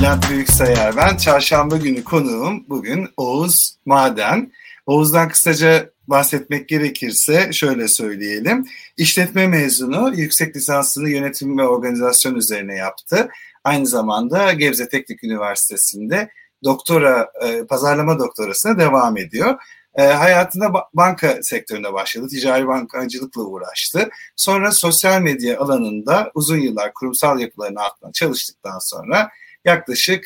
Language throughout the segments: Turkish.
Bülent Büyüksayar ben. Çarşamba günü konuğum bugün Oğuz Maden. Oğuz'dan kısaca bahsetmek gerekirse şöyle söyleyelim. İşletme mezunu, yüksek lisansını yönetim ve organizasyon üzerine yaptı. Aynı zamanda Gebze Teknik Üniversitesi'nde doktora, e, pazarlama doktorasına devam ediyor. E, hayatında banka sektöründe başladı. Ticari bankacılıkla uğraştı. Sonra sosyal medya alanında uzun yıllar kurumsal yapıların altında çalıştıktan sonra yaklaşık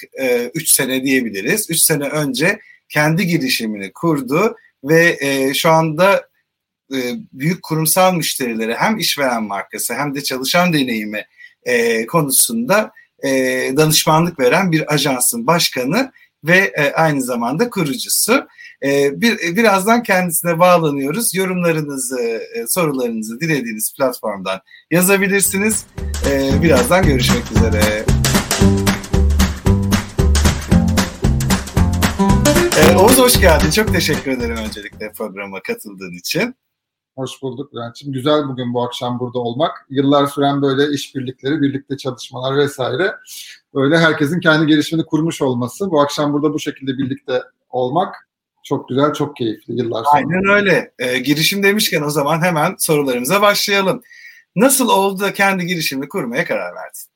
3 e, sene diyebiliriz. 3 sene önce kendi girişimini kurdu ve e, şu anda e, büyük kurumsal müşterilere hem işveren markası hem de çalışan deneyimi konusunda danışmanlık veren bir ajansın başkanı ve e, aynı zamanda kurucusu. E, bir, birazdan kendisine bağlanıyoruz. Yorumlarınızı, e, sorularınızı dilediğiniz platformdan yazabilirsiniz. E, birazdan görüşmek üzere. Ee, Oğuz hoş geldin. Çok teşekkür ederim öncelikle programa katıldığın için. Hoş bulduk Bülent'ciğim. Güzel bugün bu akşam burada olmak. Yıllar süren böyle işbirlikleri, birlikte çalışmalar vesaire. Böyle herkesin kendi gelişimini kurmuş olması. Bu akşam burada bu şekilde birlikte olmak çok güzel, çok keyifli yıllar sonra. Aynen öyle. E, girişim demişken o zaman hemen sorularımıza başlayalım. Nasıl oldu da kendi girişimini kurmaya karar verdin?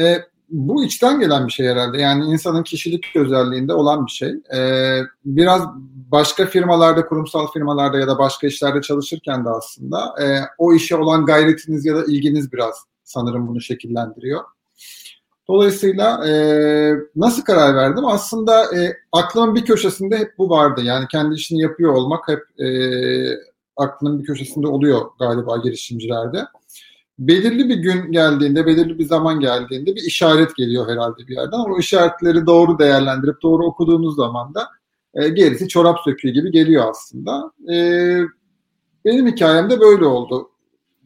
E, bu içten gelen bir şey herhalde. Yani insanın kişilik özelliğinde olan bir şey. Ee, biraz başka firmalarda, kurumsal firmalarda ya da başka işlerde çalışırken de aslında e, o işe olan gayretiniz ya da ilginiz biraz sanırım bunu şekillendiriyor. Dolayısıyla e, nasıl karar verdim? Aslında e, aklımın bir köşesinde hep bu vardı. Yani kendi işini yapıyor olmak hep e, aklının bir köşesinde oluyor galiba girişimcilerde belirli bir gün geldiğinde, belirli bir zaman geldiğinde bir işaret geliyor herhalde bir yerden. O işaretleri doğru değerlendirip doğru okuduğunuz zaman da e, gerisi çorap söküğü gibi geliyor aslında. E, benim hikayemde böyle oldu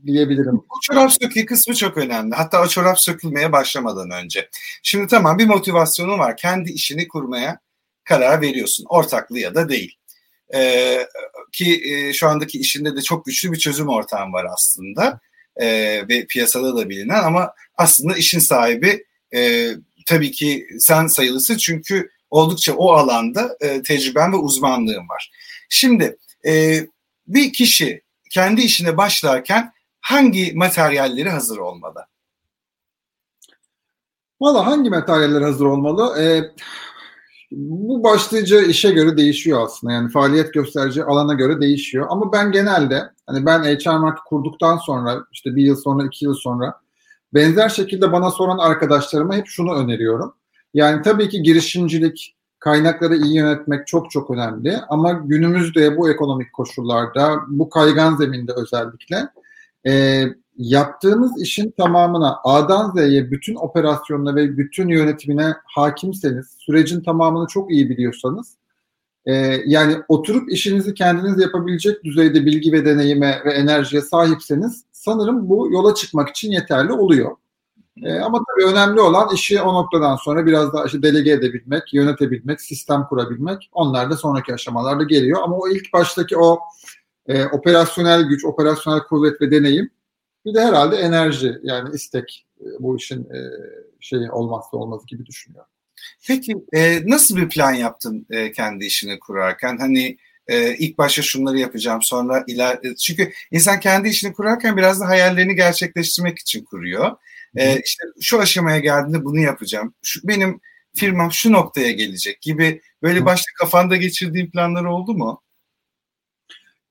diyebilirim. Bu çorap söküğü kısmı çok önemli. Hatta o çorap sökülmeye başlamadan önce. Şimdi tamam bir motivasyonun var. Kendi işini kurmaya karar veriyorsun. Ortaklı ya da değil. Ee, ki e, şu andaki işinde de çok güçlü bir çözüm ortağım var aslında e, ve piyasada da bilinen ama aslında işin sahibi e, tabii ki sen sayılısı çünkü oldukça o alanda e, tecrüben ve uzmanlığın var. Şimdi e, bir kişi kendi işine başlarken hangi materyalleri hazır olmalı? Valla hangi materyaller hazır olmalı? Ee, bu başlıca işe göre değişiyor aslında. Yani faaliyet gösterici alana göre değişiyor. Ama ben genelde hani ben HR Market kurduktan sonra işte bir yıl sonra iki yıl sonra benzer şekilde bana soran arkadaşlarıma hep şunu öneriyorum. Yani tabii ki girişimcilik, kaynakları iyi yönetmek çok çok önemli. Ama günümüzde bu ekonomik koşullarda, bu kaygan zeminde özellikle e, yaptığınız işin tamamına A'dan Z'ye bütün operasyonuna ve bütün yönetimine hakimseniz, sürecin tamamını çok iyi biliyorsanız e, yani oturup işinizi kendiniz yapabilecek düzeyde bilgi ve deneyime ve enerjiye sahipseniz sanırım bu yola çıkmak için yeterli oluyor. E, ama tabii önemli olan işi o noktadan sonra biraz daha işte delege edebilmek, yönetebilmek, sistem kurabilmek. Onlar da sonraki aşamalarda geliyor. Ama o ilk baştaki o e, operasyonel güç, operasyonel kuvvet ve deneyim bir de herhalde enerji yani istek e, bu işin e, şeyi olmazsa olmaz gibi düşünüyorum. Peki e, nasıl bir plan yaptın e, kendi işini kurarken? Hani e, ilk başta şunları yapacağım sonra iler çünkü insan kendi işini kurarken biraz da hayallerini gerçekleştirmek için kuruyor. E, işte şu aşamaya geldiğinde bunu yapacağım. Şu, benim firmam şu noktaya gelecek gibi böyle başta kafanda geçirdiğin planlar oldu mu?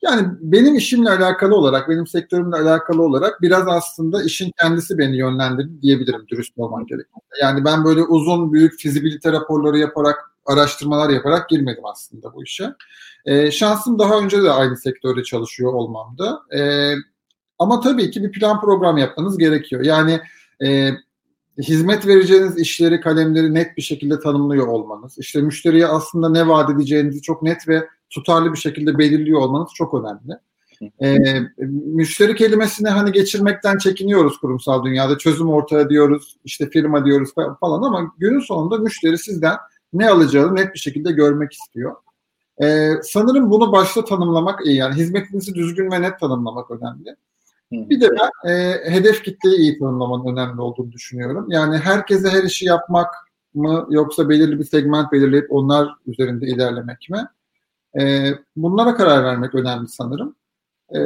Yani benim işimle alakalı olarak, benim sektörümle alakalı olarak biraz aslında işin kendisi beni yönlendirdi diyebilirim dürüst olman gerekirse. Yani ben böyle uzun büyük fizibilite raporları yaparak, araştırmalar yaparak girmedim aslında bu işe. E, şansım daha önce de aynı sektörde çalışıyor olmamdı. E, ama tabii ki bir plan program yapmanız gerekiyor. Yani e, hizmet vereceğiniz işleri, kalemleri net bir şekilde tanımlıyor olmanız, işte müşteriye aslında ne vaat edeceğinizi çok net ve tutarlı bir şekilde belirliyor olmanız çok önemli. Ee, müşteri kelimesini hani geçirmekten çekiniyoruz kurumsal dünyada. Çözüm ortaya diyoruz, işte firma diyoruz falan ama günün sonunda müşteri sizden ne alacağını net bir şekilde görmek istiyor. Ee, sanırım bunu başta tanımlamak iyi. Yani hizmetinizi düzgün ve net tanımlamak önemli. Bir de ben e, hedef kitleyi iyi tanımlamanın önemli olduğunu düşünüyorum. Yani herkese her işi yapmak mı yoksa belirli bir segment belirleyip onlar üzerinde ilerlemek mi? E, bunlara karar vermek önemli sanırım. E,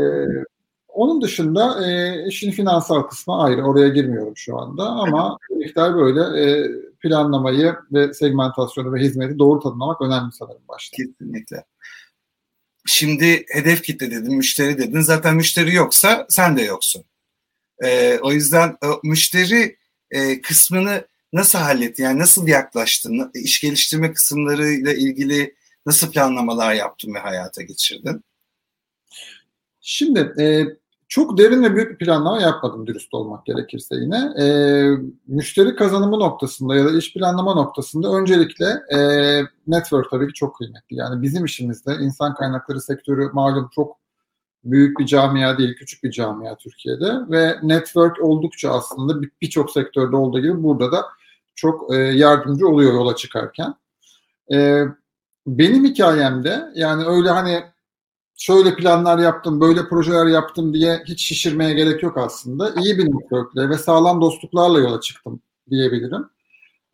onun dışında e, işin finansal kısmı ayrı. Oraya girmiyorum şu anda ama miktar böyle e, planlamayı ve segmentasyonu ve hizmeti doğru tanımlamak önemli sanırım başta. Kesinlikle. Şimdi hedef kitle dedin, müşteri dedin. Zaten müşteri yoksa sen de yoksun. E, o yüzden o müşteri e, kısmını nasıl hallettin? Yani nasıl yaklaştın? İş geliştirme kısımlarıyla ilgili nasıl planlamalar yaptın ve hayata geçirdin? Şimdi e, çok derin ve büyük bir planlama yapmadım dürüst olmak gerekirse yine. E, müşteri kazanımı noktasında ya da iş planlama noktasında öncelikle e, network tabii ki çok kıymetli. Yani bizim işimizde insan kaynakları sektörü malum çok büyük bir camia değil, küçük bir camia Türkiye'de ve network oldukça aslında birçok sektörde olduğu gibi burada da çok e, yardımcı oluyor yola çıkarken. E, benim hikayemde yani öyle hani şöyle planlar yaptım, böyle projeler yaptım diye hiç şişirmeye gerek yok aslında. İyi bir networkle ve sağlam dostluklarla yola çıktım diyebilirim.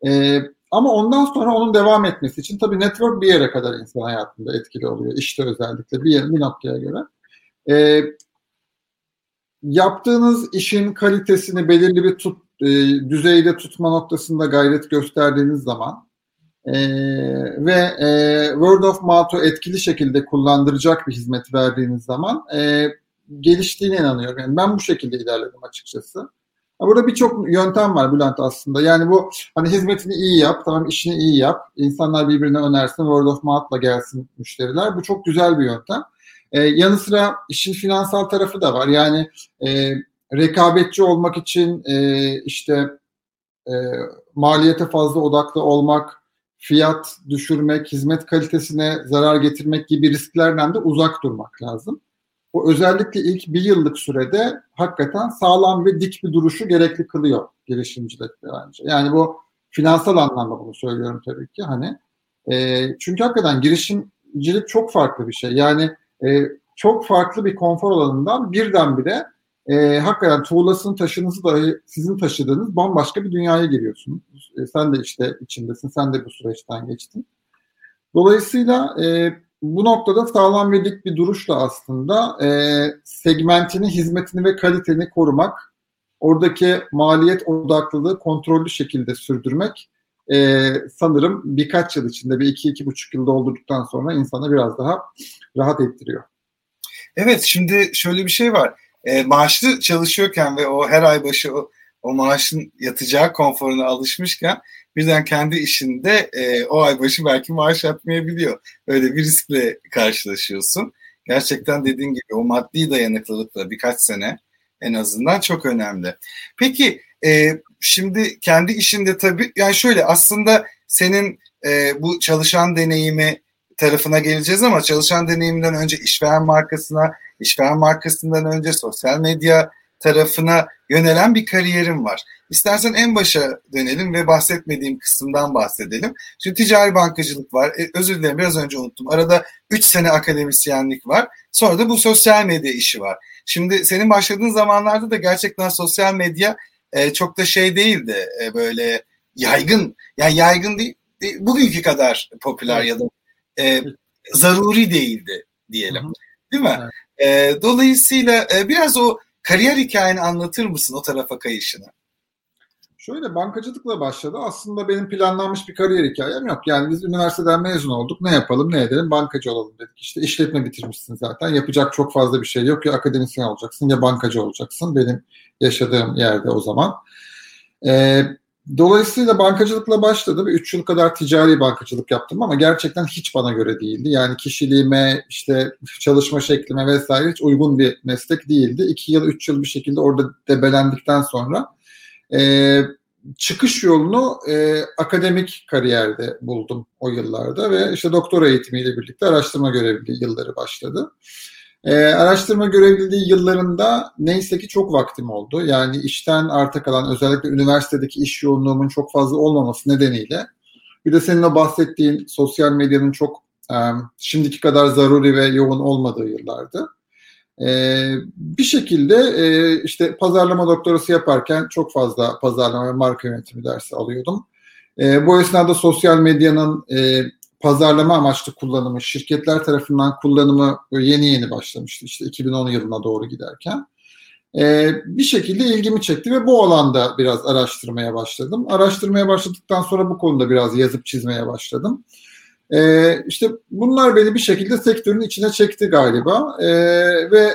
Ee, ama ondan sonra onun devam etmesi için tabii network bir yere kadar insan hayatında etkili oluyor. İşte özellikle bir, yer, bir noktaya göre. Ee, yaptığınız işin kalitesini belirli bir tut, e, düzeyde tutma noktasında gayret gösterdiğiniz zaman ve e, word of mouth'u etkili şekilde kullandıracak bir hizmet verdiğiniz zaman e, geliştiğine inanıyorum. Yani ben bu şekilde ilerledim açıkçası. Burada birçok yöntem var Bülent aslında. Yani bu hani hizmetini iyi yap, tamam işini iyi yap. İnsanlar birbirine önersin, word of mouth'la gelsin müşteriler. Bu çok güzel bir yöntem. Ee, yanı sıra işin finansal tarafı da var. Yani e, rekabetçi olmak için e, işte e, maliyete fazla odaklı olmak, fiyat düşürmek, hizmet kalitesine zarar getirmek gibi risklerden de uzak durmak lazım. Bu özellikle ilk bir yıllık sürede hakikaten sağlam ve dik bir duruşu gerekli kılıyor girişimcilikte bence. Yani bu finansal anlamda bunu söylüyorum tabii ki hani. E, çünkü hakikaten girişimcilik çok farklı bir şey. Yani e, çok farklı bir konfor alanından birdenbire e, hakikaten tuğlasını taşınızı dahi sizin taşıdığınız bambaşka bir dünyaya giriyorsunuz. E, sen de işte içindesin, sen de bu süreçten geçtin. Dolayısıyla e, bu noktada sağlam ve dik bir duruşla aslında e, segmentini, hizmetini ve kaliteni korumak, oradaki maliyet odaklılığı kontrollü şekilde sürdürmek e, sanırım birkaç yıl içinde bir iki, iki buçuk yılda olduktan sonra insana biraz daha rahat ettiriyor. Evet şimdi şöyle bir şey var e, maaşlı çalışıyorken ve o her ay başı o, o maaşın yatacağı konforuna alışmışken birden kendi işinde e, o ay başı belki maaş yatmayabiliyor. Öyle bir riskle karşılaşıyorsun. Gerçekten dediğin gibi o maddi dayanıklılıkla birkaç sene en azından çok önemli. Peki e, şimdi kendi işinde tabii yani şöyle aslında senin e, bu çalışan deneyimi tarafına geleceğiz ama çalışan deneyiminden önce işveren markasına işveren markasından önce sosyal medya tarafına yönelen bir kariyerim var. İstersen en başa dönelim ve bahsetmediğim kısımdan bahsedelim. Şimdi ticari bankacılık var. E, özür dilerim biraz önce unuttum. Arada 3 sene akademisyenlik var. Sonra da bu sosyal medya işi var. Şimdi senin başladığın zamanlarda da gerçekten sosyal medya e, çok da şey değildi. E, böyle yaygın. Yani yaygın değil. Bugünkü kadar popüler ya da e, zaruri değildi diyelim. Değil mi? Evet. E, dolayısıyla e, biraz o kariyer hikayeni anlatır mısın o tarafa kayışını? Şöyle bankacılıkla başladı. Aslında benim planlanmış bir kariyer hikayem yok. Yani biz üniversiteden mezun olduk. Ne yapalım ne edelim bankacı olalım dedik. İşte işletme bitirmişsin zaten. Yapacak çok fazla bir şey yok. Ya akademisyen olacaksın ya bankacı olacaksın. Benim yaşadığım yerde o zaman. Ee, Dolayısıyla bankacılıkla başladım. 3 yıl kadar ticari bankacılık yaptım ama gerçekten hiç bana göre değildi. Yani kişiliğime, işte çalışma şeklime vesaire hiç uygun bir meslek değildi. 2 yıl, 3 yıl bir şekilde orada debelendikten sonra e, çıkış yolunu e, akademik kariyerde buldum o yıllarda ve işte doktora eğitimiyle birlikte araştırma görevliliği yılları başladı. E, araştırma görevliliği yıllarında neyse ki çok vaktim oldu. Yani işten arta kalan özellikle üniversitedeki iş yoğunluğumun çok fazla olmaması nedeniyle bir de senin o bahsettiğin sosyal medyanın çok e, şimdiki kadar zaruri ve yoğun olmadığı yıllardı. Ee, bir şekilde e, işte pazarlama doktorası yaparken çok fazla pazarlama ve marka yönetimi dersi alıyordum. E, bu esnada sosyal medyanın e, pazarlama amaçlı kullanımı, şirketler tarafından kullanımı yeni yeni başlamıştı işte 2010 yılına doğru giderken. E, bir şekilde ilgimi çekti ve bu alanda biraz araştırmaya başladım. Araştırmaya başladıktan sonra bu konuda biraz yazıp çizmeye başladım. E, işte bunlar beni bir şekilde sektörün içine çekti galiba e, ve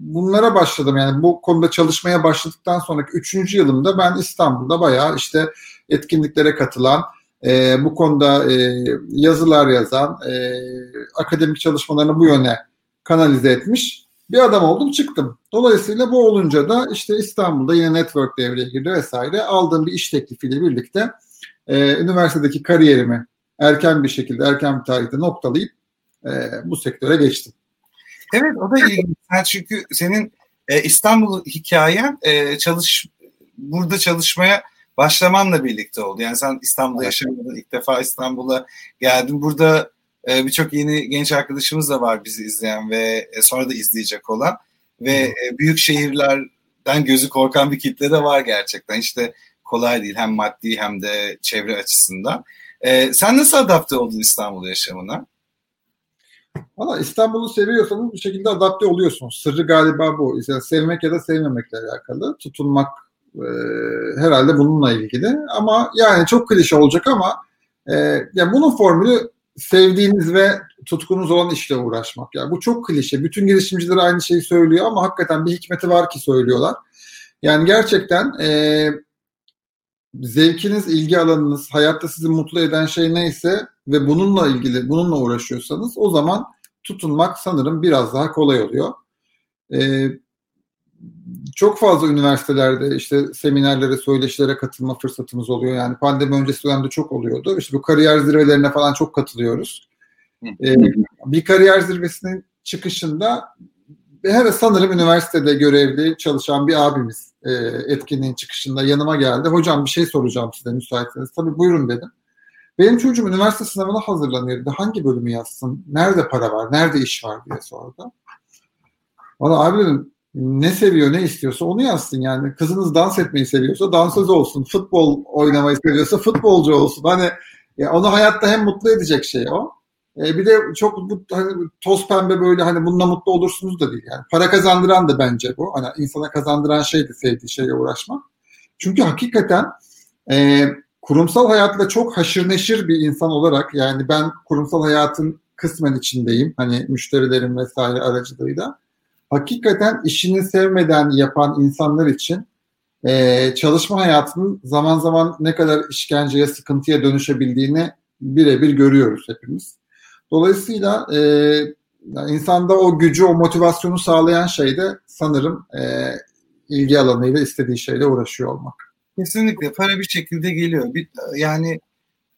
bunlara başladım yani bu konuda çalışmaya başladıktan sonraki üçüncü yılımda ben İstanbul'da bayağı işte etkinliklere katılan, e, bu konuda e, yazılar yazan, e, akademik çalışmalarını bu yöne kanalize etmiş bir adam oldum çıktım. Dolayısıyla bu olunca da işte İstanbul'da yine network devreye girdi vesaire. Aldığım bir iş teklifiyle birlikte e, üniversitedeki kariyerimi erken bir şekilde, erken bir tarihte noktalayıp e, bu sektöre geçtim. Evet o da ilginç. Çünkü senin e, İstanbul hikayen e, çalış burada çalışmaya başlamanla birlikte oldu. Yani sen İstanbul'da yaşamadın. ilk defa İstanbul'a geldin. Burada e, birçok yeni genç arkadaşımız da var bizi izleyen ve e, sonra da izleyecek olan. Ve e, büyük şehirlerden gözü korkan bir kitle de var gerçekten. İşte kolay değil hem maddi hem de çevre açısından. E, sen nasıl adapte oldun İstanbul yaşamına? Valla İstanbul'u seviyorsanız bir şekilde adapte oluyorsunuz. Sırrı galiba bu. Yani sevmek ya da sevmemekle alakalı. Tutunmak e, herhalde bununla ilgili. Ama yani çok klişe olacak ama e, yani bunun formülü sevdiğiniz ve tutkunuz olan işle uğraşmak. Yani bu çok klişe. Bütün girişimciler aynı şeyi söylüyor ama hakikaten bir hikmeti var ki söylüyorlar. Yani gerçekten e, zevkiniz, ilgi alanınız, hayatta sizi mutlu eden şey neyse ve bununla ilgili, bununla uğraşıyorsanız o zaman tutunmak sanırım biraz daha kolay oluyor. Ee, çok fazla üniversitelerde işte seminerlere, söyleşilere katılma fırsatımız oluyor. Yani pandemi öncesi dönemde çok oluyordu. İşte bu kariyer zirvelerine falan çok katılıyoruz. Ee, bir kariyer zirvesinin çıkışında her sanırım üniversitede görevli çalışan bir abimiz e, etkinliğin çıkışında yanıma geldi. Hocam bir şey soracağım size müsaitseniz. Tabii buyurun dedim. Benim çocuğum üniversite sınavına hazırlanıyordu. Hangi bölümü yazsın? Nerede para var? Nerede iş var diye sordu. Bana abi dedim ne seviyor, ne istiyorsa onu yazsın yani. Kızınız dans etmeyi seviyorsa dansöz olsun. Futbol oynamayı seviyorsa futbolcu olsun. Hani ya onu hayatta hem mutlu edecek şey o. E, bir de çok bu, hani, toz pembe böyle hani bununla mutlu olursunuz da değil. Yani para kazandıran da bence bu. Hani insana kazandıran şey de sevdiği şeyle uğraşmak. Çünkü hakikaten e, kurumsal hayatla çok haşır neşir bir insan olarak yani ben kurumsal hayatın kısmen içindeyim. Hani müşterilerim vesaire aracılığıyla. Hakikaten işini sevmeden yapan insanlar için e, çalışma hayatının zaman zaman ne kadar işkenceye, sıkıntıya dönüşebildiğini birebir görüyoruz hepimiz. Dolayısıyla e, insanda o gücü, o motivasyonu sağlayan şey de sanırım e, ilgi alanıyla istediği şeyle uğraşıyor olmak. Kesinlikle para bir şekilde geliyor. Bir, yani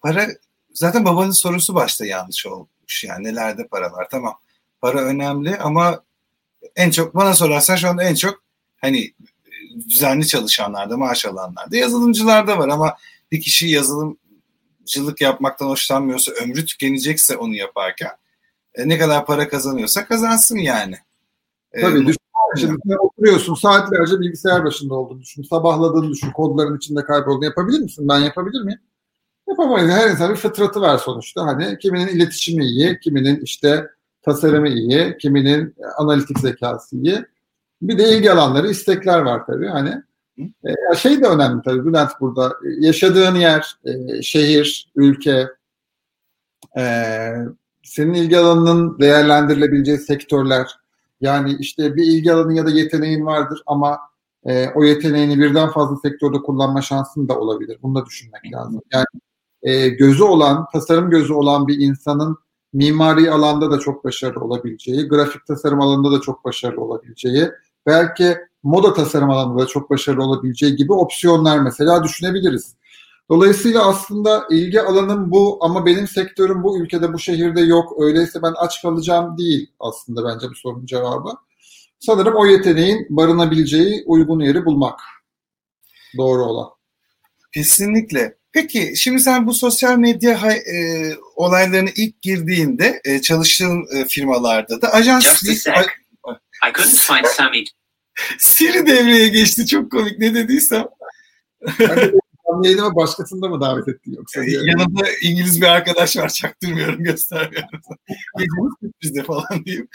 para zaten babanın sorusu başta yanlış olmuş yani nelerde para var tamam para önemli ama en çok bana sorarsan şu anda en çok hani düzenli çalışanlarda maaş alanlarda yazılımcılarda var ama bir kişi yazılımcılık yapmaktan hoşlanmıyorsa ömrü tükenecekse onu yaparken e, ne kadar para kazanıyorsa kazansın yani. E, Tabii düşün Şimdi sen oturuyorsun saatlerce bilgisayar başında olduğunu düşün. Sabahladığını düşün. Kodların içinde kaybolduğunu yapabilir misin? Ben yapabilir miyim? Yapamayız. Her insan bir fıtratı var sonuçta. Hani kiminin iletişimi iyi, kiminin işte tasarımı iyi, kiminin analitik zekası iyi. Bir de ilgi alanları, istekler var tabii. Hani e, şey de önemli tabii Bülent burada. Yaşadığın yer, e, şehir, ülke, e, senin ilgi alanının değerlendirilebileceği sektörler, yani işte bir ilgi alanın ya da yeteneğin vardır ama e, o yeteneğini birden fazla sektörde kullanma şansın da olabilir. Bunu da düşünmek lazım. Yani e, gözü olan, tasarım gözü olan bir insanın mimari alanda da çok başarılı olabileceği, grafik tasarım alanında da çok başarılı olabileceği, belki moda tasarım alanında da çok başarılı olabileceği gibi opsiyonlar mesela düşünebiliriz. Dolayısıyla aslında ilgi alanım bu ama benim sektörüm bu ülkede bu şehirde yok. Öyleyse ben aç kalacağım değil aslında bence bu sorunun cevabı. Sanırım o yeteneğin barınabileceği uygun yeri bulmak doğru olan. Kesinlikle. Peki şimdi sen bu sosyal medya e, olaylarına ilk girdiğinde e, çalıştığın e, firmalarda da ajans... Just a sec. I couldn't find Sammy. Siri devreye geçti. Çok komik. Ne dediysem. yayınıma başkasını da mı davet ettin yoksa? Diye. Yanımda İngiliz bir arkadaş var çaktırmıyorum göstermiyorum. Bizde falan diyeyim.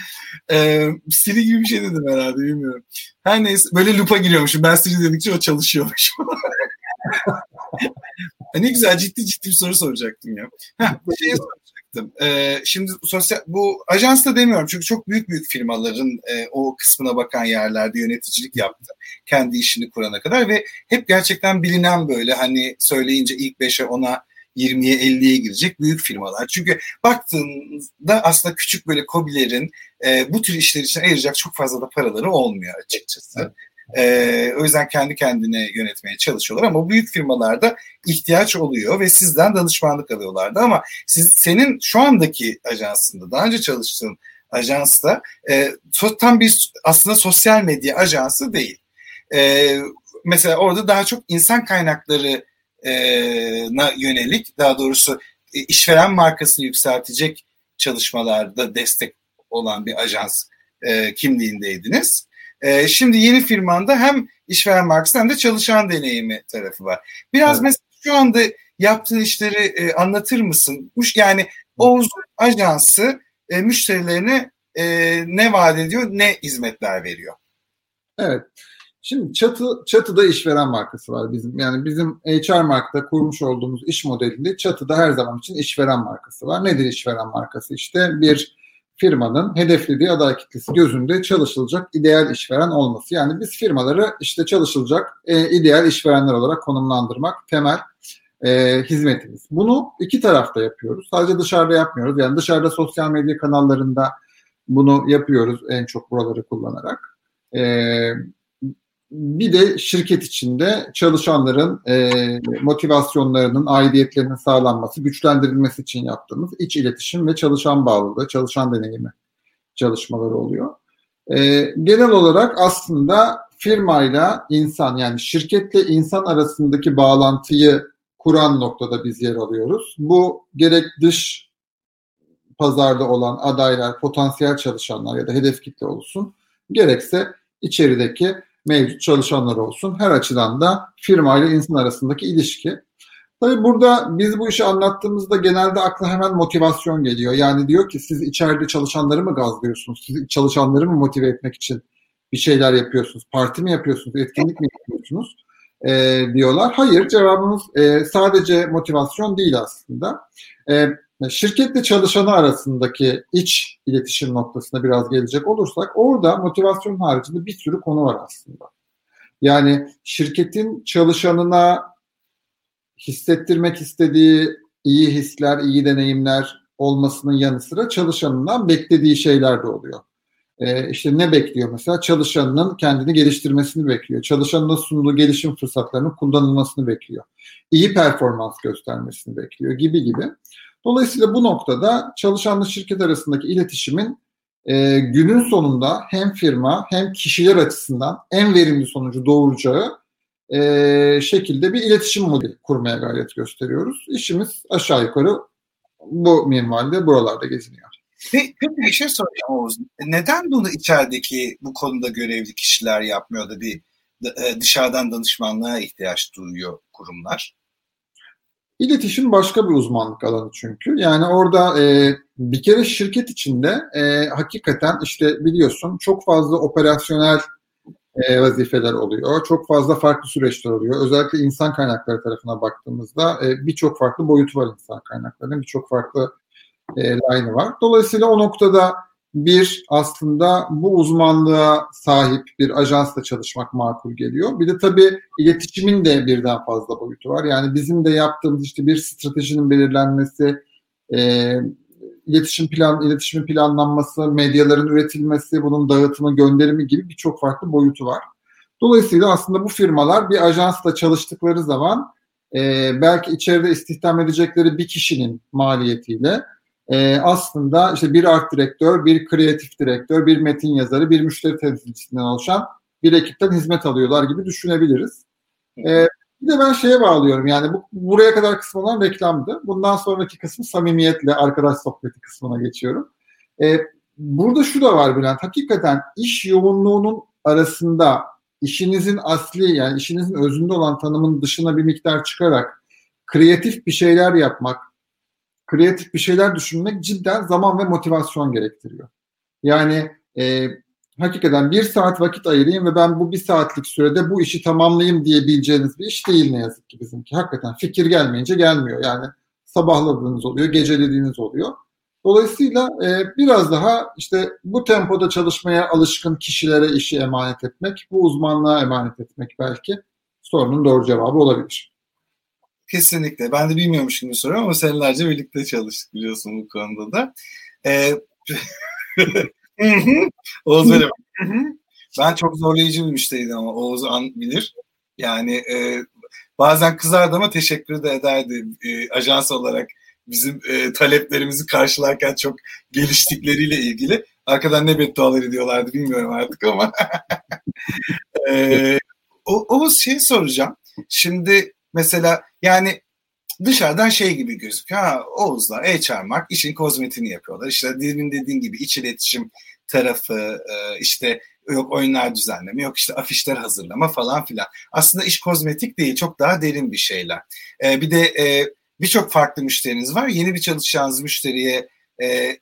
Ee, Siri gibi bir şey dedim herhalde bilmiyorum. Her neyse böyle lupa giriyormuşum. Ben Siri dedikçe o çalışıyormuş. ne güzel ciddi ciddi bir soru soracaktım ya. Heh, şey soracaktım. Ee, şimdi sosyal bu ajans da demiyorum çünkü çok büyük büyük firmaların e, o kısmına bakan yerlerde yöneticilik yaptı. Kendi işini kurana kadar ve hep gerçekten bilinen böyle hani söyleyince ilk 5'e 10'a 20'ye 50'ye girecek büyük firmalar. Çünkü baktığında aslında küçük böyle kobilerin e, bu tür işler için ayıracak çok fazla da paraları olmuyor açıkçası. Evet. E, o yüzden kendi kendine yönetmeye çalışıyorlar ama büyük firmalarda ihtiyaç oluyor ve sizden danışmanlık alıyorlardı ama siz senin şu andaki ajansında daha önce çalıştığın ajansta e, tam bir aslında sosyal medya ajansı değil. E, mesela orada daha çok insan kaynakları na yönelik daha doğrusu e, işveren markasını yükseltecek çalışmalarda destek olan bir ajans e, kimliğindeydiniz. E, şimdi yeni firmanda hem işveren markası hem de çalışan deneyimi tarafı var. Biraz evet. mesela şu anda yaptığın işleri e, anlatır mısın? Yani Oğuz Ajansı e, müşterilerine e, ne vaat ediyor, ne hizmetler veriyor? Evet. Şimdi çatı çatıda işveren markası var bizim. Yani bizim HR markta kurmuş olduğumuz iş modelinde çatıda her zaman için işveren markası var. Nedir işveren markası? İşte bir firmanın hedeflediği aday kitlesi gözünde çalışılacak ideal işveren olması. Yani biz firmaları işte çalışılacak e, ideal işverenler olarak konumlandırmak temel e, hizmetimiz. Bunu iki tarafta yapıyoruz. Sadece dışarıda yapmıyoruz. Yani dışarıda sosyal medya kanallarında bunu yapıyoruz en çok buraları kullanarak. E, bir de şirket içinde çalışanların e, motivasyonlarının, aidiyetlerinin sağlanması, güçlendirilmesi için yaptığımız iç iletişim ve çalışan bağlılığı, çalışan deneyimi çalışmaları oluyor. E, genel olarak aslında firmayla insan yani şirketle insan arasındaki bağlantıyı kuran noktada biz yer alıyoruz. Bu gerek dış pazarda olan adaylar, potansiyel çalışanlar ya da hedef kitle olsun, gerekse içerideki mevcut çalışanlar olsun. Her açıdan da firma ile insan arasındaki ilişki. Tabii burada biz bu işi anlattığımızda genelde akla hemen motivasyon geliyor. Yani diyor ki siz içeride çalışanları mı gazlıyorsunuz? Siz çalışanları mı motive etmek için bir şeyler yapıyorsunuz? Parti mi yapıyorsunuz? Etkinlik mi yapıyorsunuz? E, diyorlar. Hayır cevabımız e, sadece motivasyon değil aslında. E, şirketle çalışanı arasındaki iç iletişim noktasına biraz gelecek olursak orada motivasyon haricinde bir sürü konu var aslında. Yani şirketin çalışanına hissettirmek istediği iyi hisler, iyi deneyimler olmasının yanı sıra çalışanından beklediği şeyler de oluyor. Ee, işte ne bekliyor mesela? Çalışanının kendini geliştirmesini bekliyor. Çalışanın sunduğu gelişim fırsatlarının kullanılmasını bekliyor. İyi performans göstermesini bekliyor gibi gibi. Dolayısıyla bu noktada çalışanla şirket arasındaki iletişimin e, günün sonunda hem firma hem kişiler açısından en verimli sonucu doğuracağı e, şekilde bir iletişim modeli kurmaya gayret gösteriyoruz. İşimiz aşağı yukarı bu minvalde buralarda geziniyor. Peki bir şey soracağım Oğuz. Neden bunu içerideki bu konuda görevli kişiler yapmıyor da bir e, dışarıdan danışmanlığa ihtiyaç duyuyor kurumlar? İletişim başka bir uzmanlık alanı çünkü. Yani orada e, bir kere şirket içinde e, hakikaten işte biliyorsun çok fazla operasyonel e, vazifeler oluyor. Çok fazla farklı süreçler oluyor. Özellikle insan kaynakları tarafına baktığımızda e, birçok farklı boyutu var insan kaynaklarının. Birçok farklı e, line'ı var. Dolayısıyla o noktada bir aslında bu uzmanlığa sahip bir ajansla çalışmak makul geliyor. Bir de tabii iletişimin de birden fazla boyutu var. Yani bizim de yaptığımız işte bir stratejinin belirlenmesi, e, iletişim plan, iletişimin planlanması, medyaların üretilmesi, bunun dağıtımı, gönderimi gibi birçok farklı boyutu var. Dolayısıyla aslında bu firmalar bir ajansla çalıştıkları zaman e, belki içeride istihdam edecekleri bir kişinin maliyetiyle e, aslında işte bir art direktör, bir kreatif direktör, bir metin yazarı, bir müşteri temsilcisinden oluşan bir ekipten hizmet alıyorlar gibi düşünebiliriz. E, bir de ben şeye bağlıyorum yani bu buraya kadar kısmı olan reklamdı. Bundan sonraki kısmı samimiyetle arkadaş sohbeti kısmına geçiyorum. E, burada şu da var Bülent. Hakikaten iş yoğunluğunun arasında işinizin asli yani işinizin özünde olan tanımın dışına bir miktar çıkarak kreatif bir şeyler yapmak, kreatif bir şeyler düşünmek cidden zaman ve motivasyon gerektiriyor. Yani e, hakikaten bir saat vakit ayırayım ve ben bu bir saatlik sürede bu işi tamamlayayım diyebileceğiniz bir iş değil ne yazık ki bizimki. Hakikaten fikir gelmeyince gelmiyor. Yani sabahladığınız oluyor, gecelediğiniz oluyor. Dolayısıyla e, biraz daha işte bu tempoda çalışmaya alışkın kişilere işi emanet etmek, bu uzmanlığa emanet etmek belki sorunun doğru cevabı olabilir. Kesinlikle. Ben de bilmiyormuş gibi soruyorum ama senelerce birlikte çalıştık biliyorsun bu konuda da. Ee, Oğuz böyle ben çok zorlayıcı bir müşteriydim ama Oğuz an bilir. Yani e, bazen kızardı ama teşekkür de ederdi e, ajans olarak bizim e, taleplerimizi karşılarken çok geliştikleriyle ilgili. Arkadan ne beddualar ediyorlardı bilmiyorum artık ama. e, o, Oğuz şey soracağım. Şimdi mesela yani dışarıdan şey gibi gözüküyor. Ha, Oğuz'la HR Mark işin kozmetiğini yapıyorlar. İşte demin dediğin gibi iç iletişim tarafı, e, işte yok oyunlar düzenleme, yok işte afişler hazırlama falan filan. Aslında iş kozmetik değil, çok daha derin bir şeyler. E, bir de e, birçok farklı müşteriniz var. Yeni bir çalışacağınız müşteriye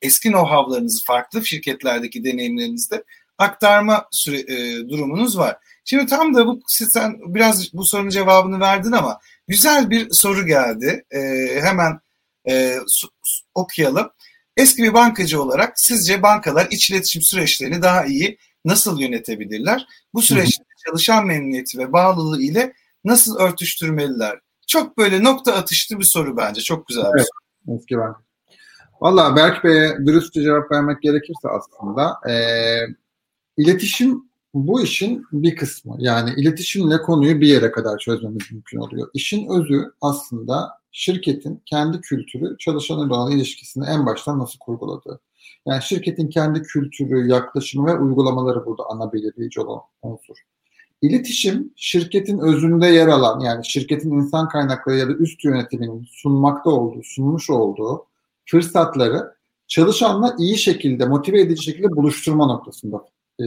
eski know-how'larınızı farklı şirketlerdeki deneyimlerinizde aktarma süre, e, durumunuz var. Şimdi tam da bu sen biraz bu sorunun cevabını verdin ama güzel bir soru geldi. E, hemen e, okuyalım. Eski bir bankacı olarak sizce bankalar iç iletişim süreçlerini daha iyi nasıl yönetebilirler? Bu süreçte çalışan memnuniyeti ve bağlılığı ile nasıl örtüştürmeliler? Çok böyle nokta atışlı bir soru bence. Çok güzel bir evet, soru. Eski banka. Valla Berk Bey'e dürüstçe cevap vermek gerekirse aslında e, iletişim bu işin bir kısmı. Yani iletişimle konuyu bir yere kadar çözmemiz mümkün oluyor. İşin özü aslında şirketin kendi kültürü çalışanlarla olan ilişkisini en baştan nasıl kurguladığı. Yani şirketin kendi kültürü, yaklaşımı ve uygulamaları burada ana belirleyici olan unsur. İletişim şirketin özünde yer alan yani şirketin insan kaynakları ya da üst yönetiminin sunmakta olduğu, sunmuş olduğu fırsatları çalışanla iyi şekilde, motive edici şekilde buluşturma noktasında e,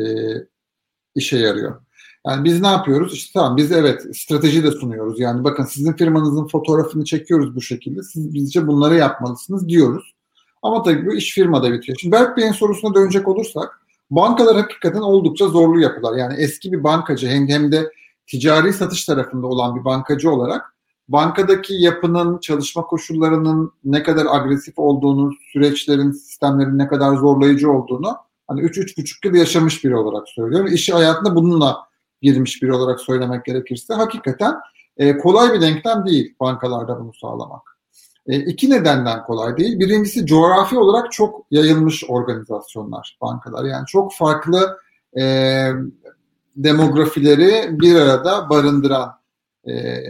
işe yarıyor. Yani biz ne yapıyoruz? İşte tamam biz evet strateji de sunuyoruz. Yani bakın sizin firmanızın fotoğrafını çekiyoruz bu şekilde. Siz bizce bunları yapmalısınız diyoruz. Ama tabii bu iş firmada bitiyor. Şimdi Berk Bey'in sorusuna dönecek olursak bankalar hakikaten oldukça zorlu yapılar. Yani eski bir bankacı hem, hem de ticari satış tarafında olan bir bankacı olarak bankadaki yapının, çalışma koşullarının ne kadar agresif olduğunu, süreçlerin, sistemlerin ne kadar zorlayıcı olduğunu hani 3-3,5 yıl yaşamış biri olarak söylüyorum. İşi hayatında bununla girmiş biri olarak söylemek gerekirse hakikaten e, kolay bir denklem değil bankalarda bunu sağlamak. E, iki nedenden kolay değil. Birincisi coğrafi olarak çok yayılmış organizasyonlar bankalar. Yani çok farklı e, demografileri bir arada barındıran e,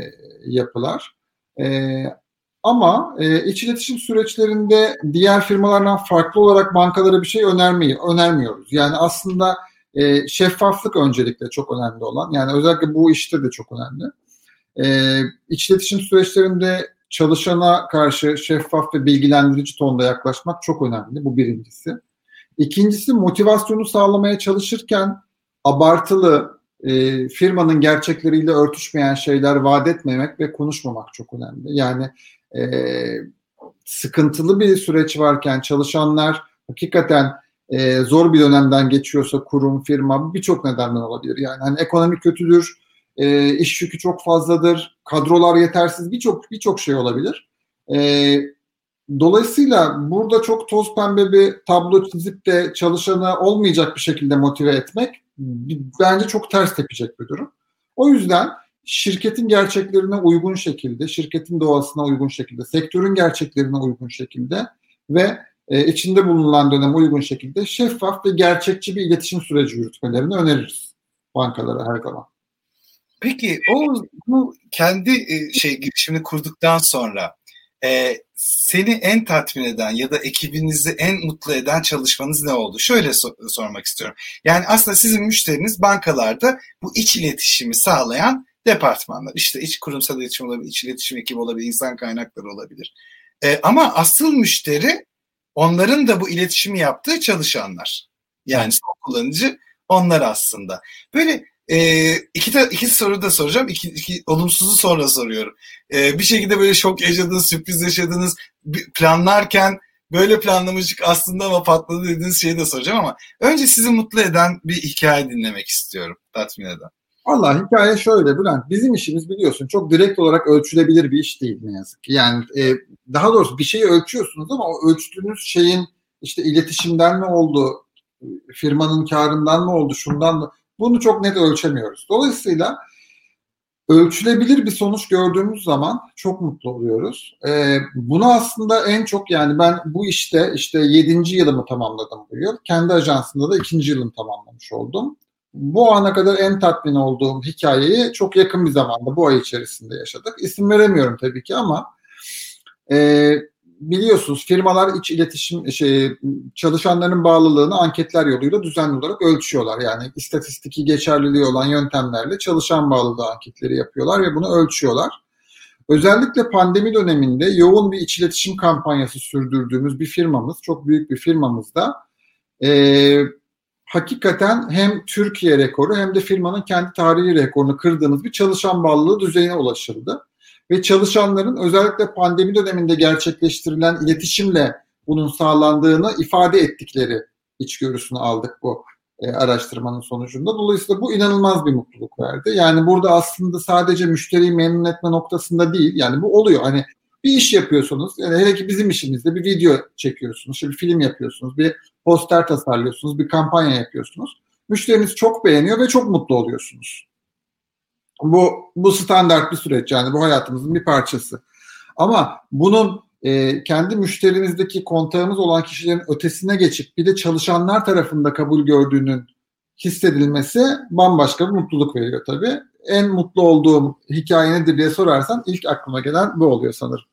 yapılar. E, ama e, iç iletişim süreçlerinde diğer firmalardan farklı olarak bankalara bir şey önermeyi önermiyoruz. Yani aslında e, şeffaflık öncelikle çok önemli olan. Yani özellikle bu işte de çok önemli. E, iç iletişim süreçlerinde çalışana karşı şeffaf ve bilgilendirici tonda yaklaşmak çok önemli. Bu birincisi. İkincisi motivasyonu sağlamaya çalışırken abartılı e, firmanın gerçekleriyle örtüşmeyen şeyler vaat etmemek ve konuşmamak çok önemli. Yani e, sıkıntılı bir süreç varken çalışanlar hakikaten e, zor bir dönemden geçiyorsa kurum, firma birçok nedenden olabilir. Yani hani ekonomi kötüdür, e, iş yükü çok fazladır, kadrolar yetersiz birçok birçok şey olabilir. E, dolayısıyla burada çok toz pembe bir tablo çizip de çalışanı olmayacak bir şekilde motive etmek bence çok ters tepecek bir durum. O yüzden şirketin gerçeklerine uygun şekilde, şirketin doğasına uygun şekilde, sektörün gerçeklerine uygun şekilde ve e, içinde bulunan dönem uygun şekilde şeffaf ve gerçekçi bir iletişim süreci yürütmelerini öneririz bankalara her zaman. Peki o bu kendi e, şey girişimini kurduktan sonra e, seni en tatmin eden ya da ekibinizi en mutlu eden çalışmanız ne oldu? Şöyle so- sormak istiyorum. Yani aslında sizin müşteriniz bankalarda bu iç iletişimi sağlayan departmanlar. İşte iç kurumsal iletişim olabilir, iç iletişim ekibi olabilir, insan kaynakları olabilir. E, ama asıl müşteri onların da bu iletişimi yaptığı çalışanlar. Yani son kullanıcı onlar aslında. Böyle e, iki, ta, iki soru da soracağım. İki, iki olumsuzu sonra soruyorum. E, bir şekilde böyle şok yaşadınız, sürpriz yaşadınız. Planlarken böyle planlamıştık aslında ama patladı dediğiniz şeyi de soracağım ama önce sizi mutlu eden bir hikaye dinlemek istiyorum. Tatmin eden. Allah hikaye şöyle Bülent. Bizim işimiz biliyorsun çok direkt olarak ölçülebilir bir iş değil ne yazık ki. Yani e, daha doğrusu bir şeyi ölçüyorsunuz ama o ölçtüğünüz şeyin işte iletişimden mi oldu, firmanın karından mı oldu, şundan mı? Bunu çok net ölçemiyoruz. Dolayısıyla ölçülebilir bir sonuç gördüğümüz zaman çok mutlu oluyoruz. Ee, bunu aslında en çok yani ben bu işte işte 7. yılımı tamamladım bu yıl. Kendi ajansında da 2. yılımı tamamlamış oldum. Bu ana kadar en tatmin olduğum hikayeyi çok yakın bir zamanda bu ay içerisinde yaşadık. İsim veremiyorum tabii ki ama e, biliyorsunuz firmalar iç iletişim şey çalışanların bağlılığını anketler yoluyla düzenli olarak ölçüyorlar. Yani istatistiki geçerliliği olan yöntemlerle çalışan bağlılığı anketleri yapıyorlar ve bunu ölçüyorlar. Özellikle pandemi döneminde yoğun bir iç iletişim kampanyası sürdürdüğümüz bir firmamız, çok büyük bir firmamızda e, hakikaten hem Türkiye rekoru hem de firmanın kendi tarihi rekorunu kırdığımız bir çalışan bağlılığı düzeyine ulaşıldı ve çalışanların özellikle pandemi döneminde gerçekleştirilen iletişimle bunun sağlandığını ifade ettikleri içgörüsünü aldık bu e, araştırmanın sonucunda. Dolayısıyla bu inanılmaz bir mutluluk verdi. Yani burada aslında sadece müşteriyi memnun etme noktasında değil. Yani bu oluyor. Hani bir iş yapıyorsunuz. Yani hele ki bizim işimizde bir video çekiyorsunuz, bir film yapıyorsunuz, bir poster tasarlıyorsunuz, bir kampanya yapıyorsunuz. Müşteriniz çok beğeniyor ve çok mutlu oluyorsunuz. Bu, bu standart bir süreç yani bu hayatımızın bir parçası. Ama bunun e, kendi müşterimizdeki kontağımız olan kişilerin ötesine geçip bir de çalışanlar tarafında kabul gördüğünün hissedilmesi bambaşka bir mutluluk veriyor tabii. En mutlu olduğum hikaye nedir diye sorarsan ilk aklıma gelen bu oluyor sanırım.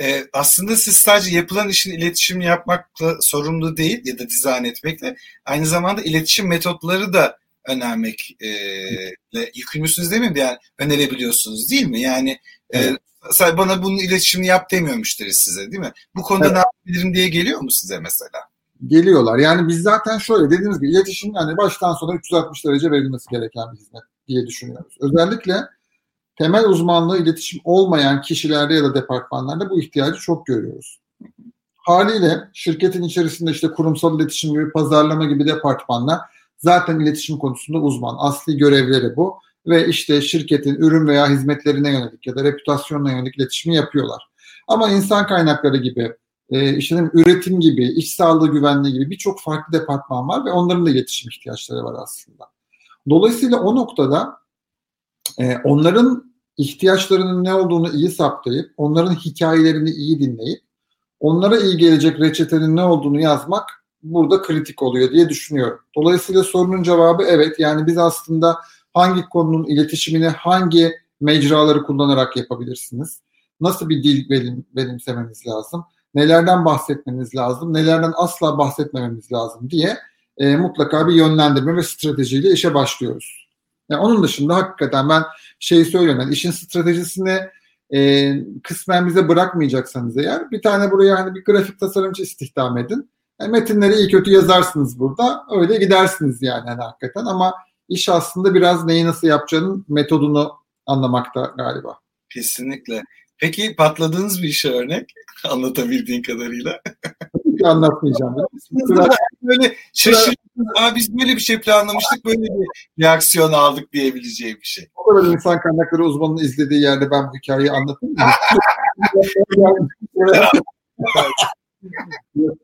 Ee, aslında siz sadece yapılan işin iletişim yapmakla sorumlu değil ya da dizayn etmekle aynı zamanda iletişim metotları da önermekle e, yükümlüsünüz değil mi? Yani önerebiliyorsunuz değil mi? Yani e, evet. e, bana bunun iletişimini yap demiyor müşteri size değil mi? Bu konuda evet. ne yapabilirim diye geliyor mu size mesela? Geliyorlar. Yani biz zaten şöyle dediğimiz gibi iletişim yani baştan sona 360 derece verilmesi gereken bir hizmet diye düşünüyoruz. Özellikle temel uzmanlığı iletişim olmayan kişilerde ya da departmanlarda bu ihtiyacı çok görüyoruz. Haliyle şirketin içerisinde işte kurumsal iletişim gibi pazarlama gibi departmanlar zaten iletişim konusunda uzman. Asli görevleri bu ve işte şirketin ürün veya hizmetlerine yönelik ya da reputasyonuna yönelik iletişimi yapıyorlar. Ama insan kaynakları gibi, e, işte üretim gibi, iş sağlığı güvenliği gibi birçok farklı departman var ve onların da iletişim ihtiyaçları var aslında. Dolayısıyla o noktada e, onların ihtiyaçlarının ne olduğunu iyi saptayıp, onların hikayelerini iyi dinleyip, onlara iyi gelecek reçetenin ne olduğunu yazmak burada kritik oluyor diye düşünüyorum. Dolayısıyla sorunun cevabı evet. Yani biz aslında hangi konunun iletişimini hangi mecraları kullanarak yapabilirsiniz? Nasıl bir dil benim, benimsemeniz lazım? Nelerden bahsetmeniz lazım? Nelerden asla bahsetmememiz lazım diye e, mutlaka bir yönlendirme ve stratejiyle işe başlıyoruz. Yani onun dışında hakikaten ben şey söylüyorum. Yani işin stratejisini e, kısmen bize bırakmayacaksanız eğer bir tane buraya hani bir grafik tasarımcı istihdam edin yani e, metinleri iyi kötü yazarsınız burada. Öyle gidersiniz yani hani hakikaten ama iş aslında biraz neyi nasıl yapacağının metodunu anlamakta galiba. Kesinlikle. Peki patladığınız bir işe örnek anlatabildiğin kadarıyla. Ki anlatmayacağım. böyle şaşırdınız. Aa biz böyle bir şey planlamıştık böyle bir reaksiyon aldık diyebileceğim bir şey. O kadar insan kaynakları uzmanının izlediği yerde ben bu hikayeyi anlatayım mı?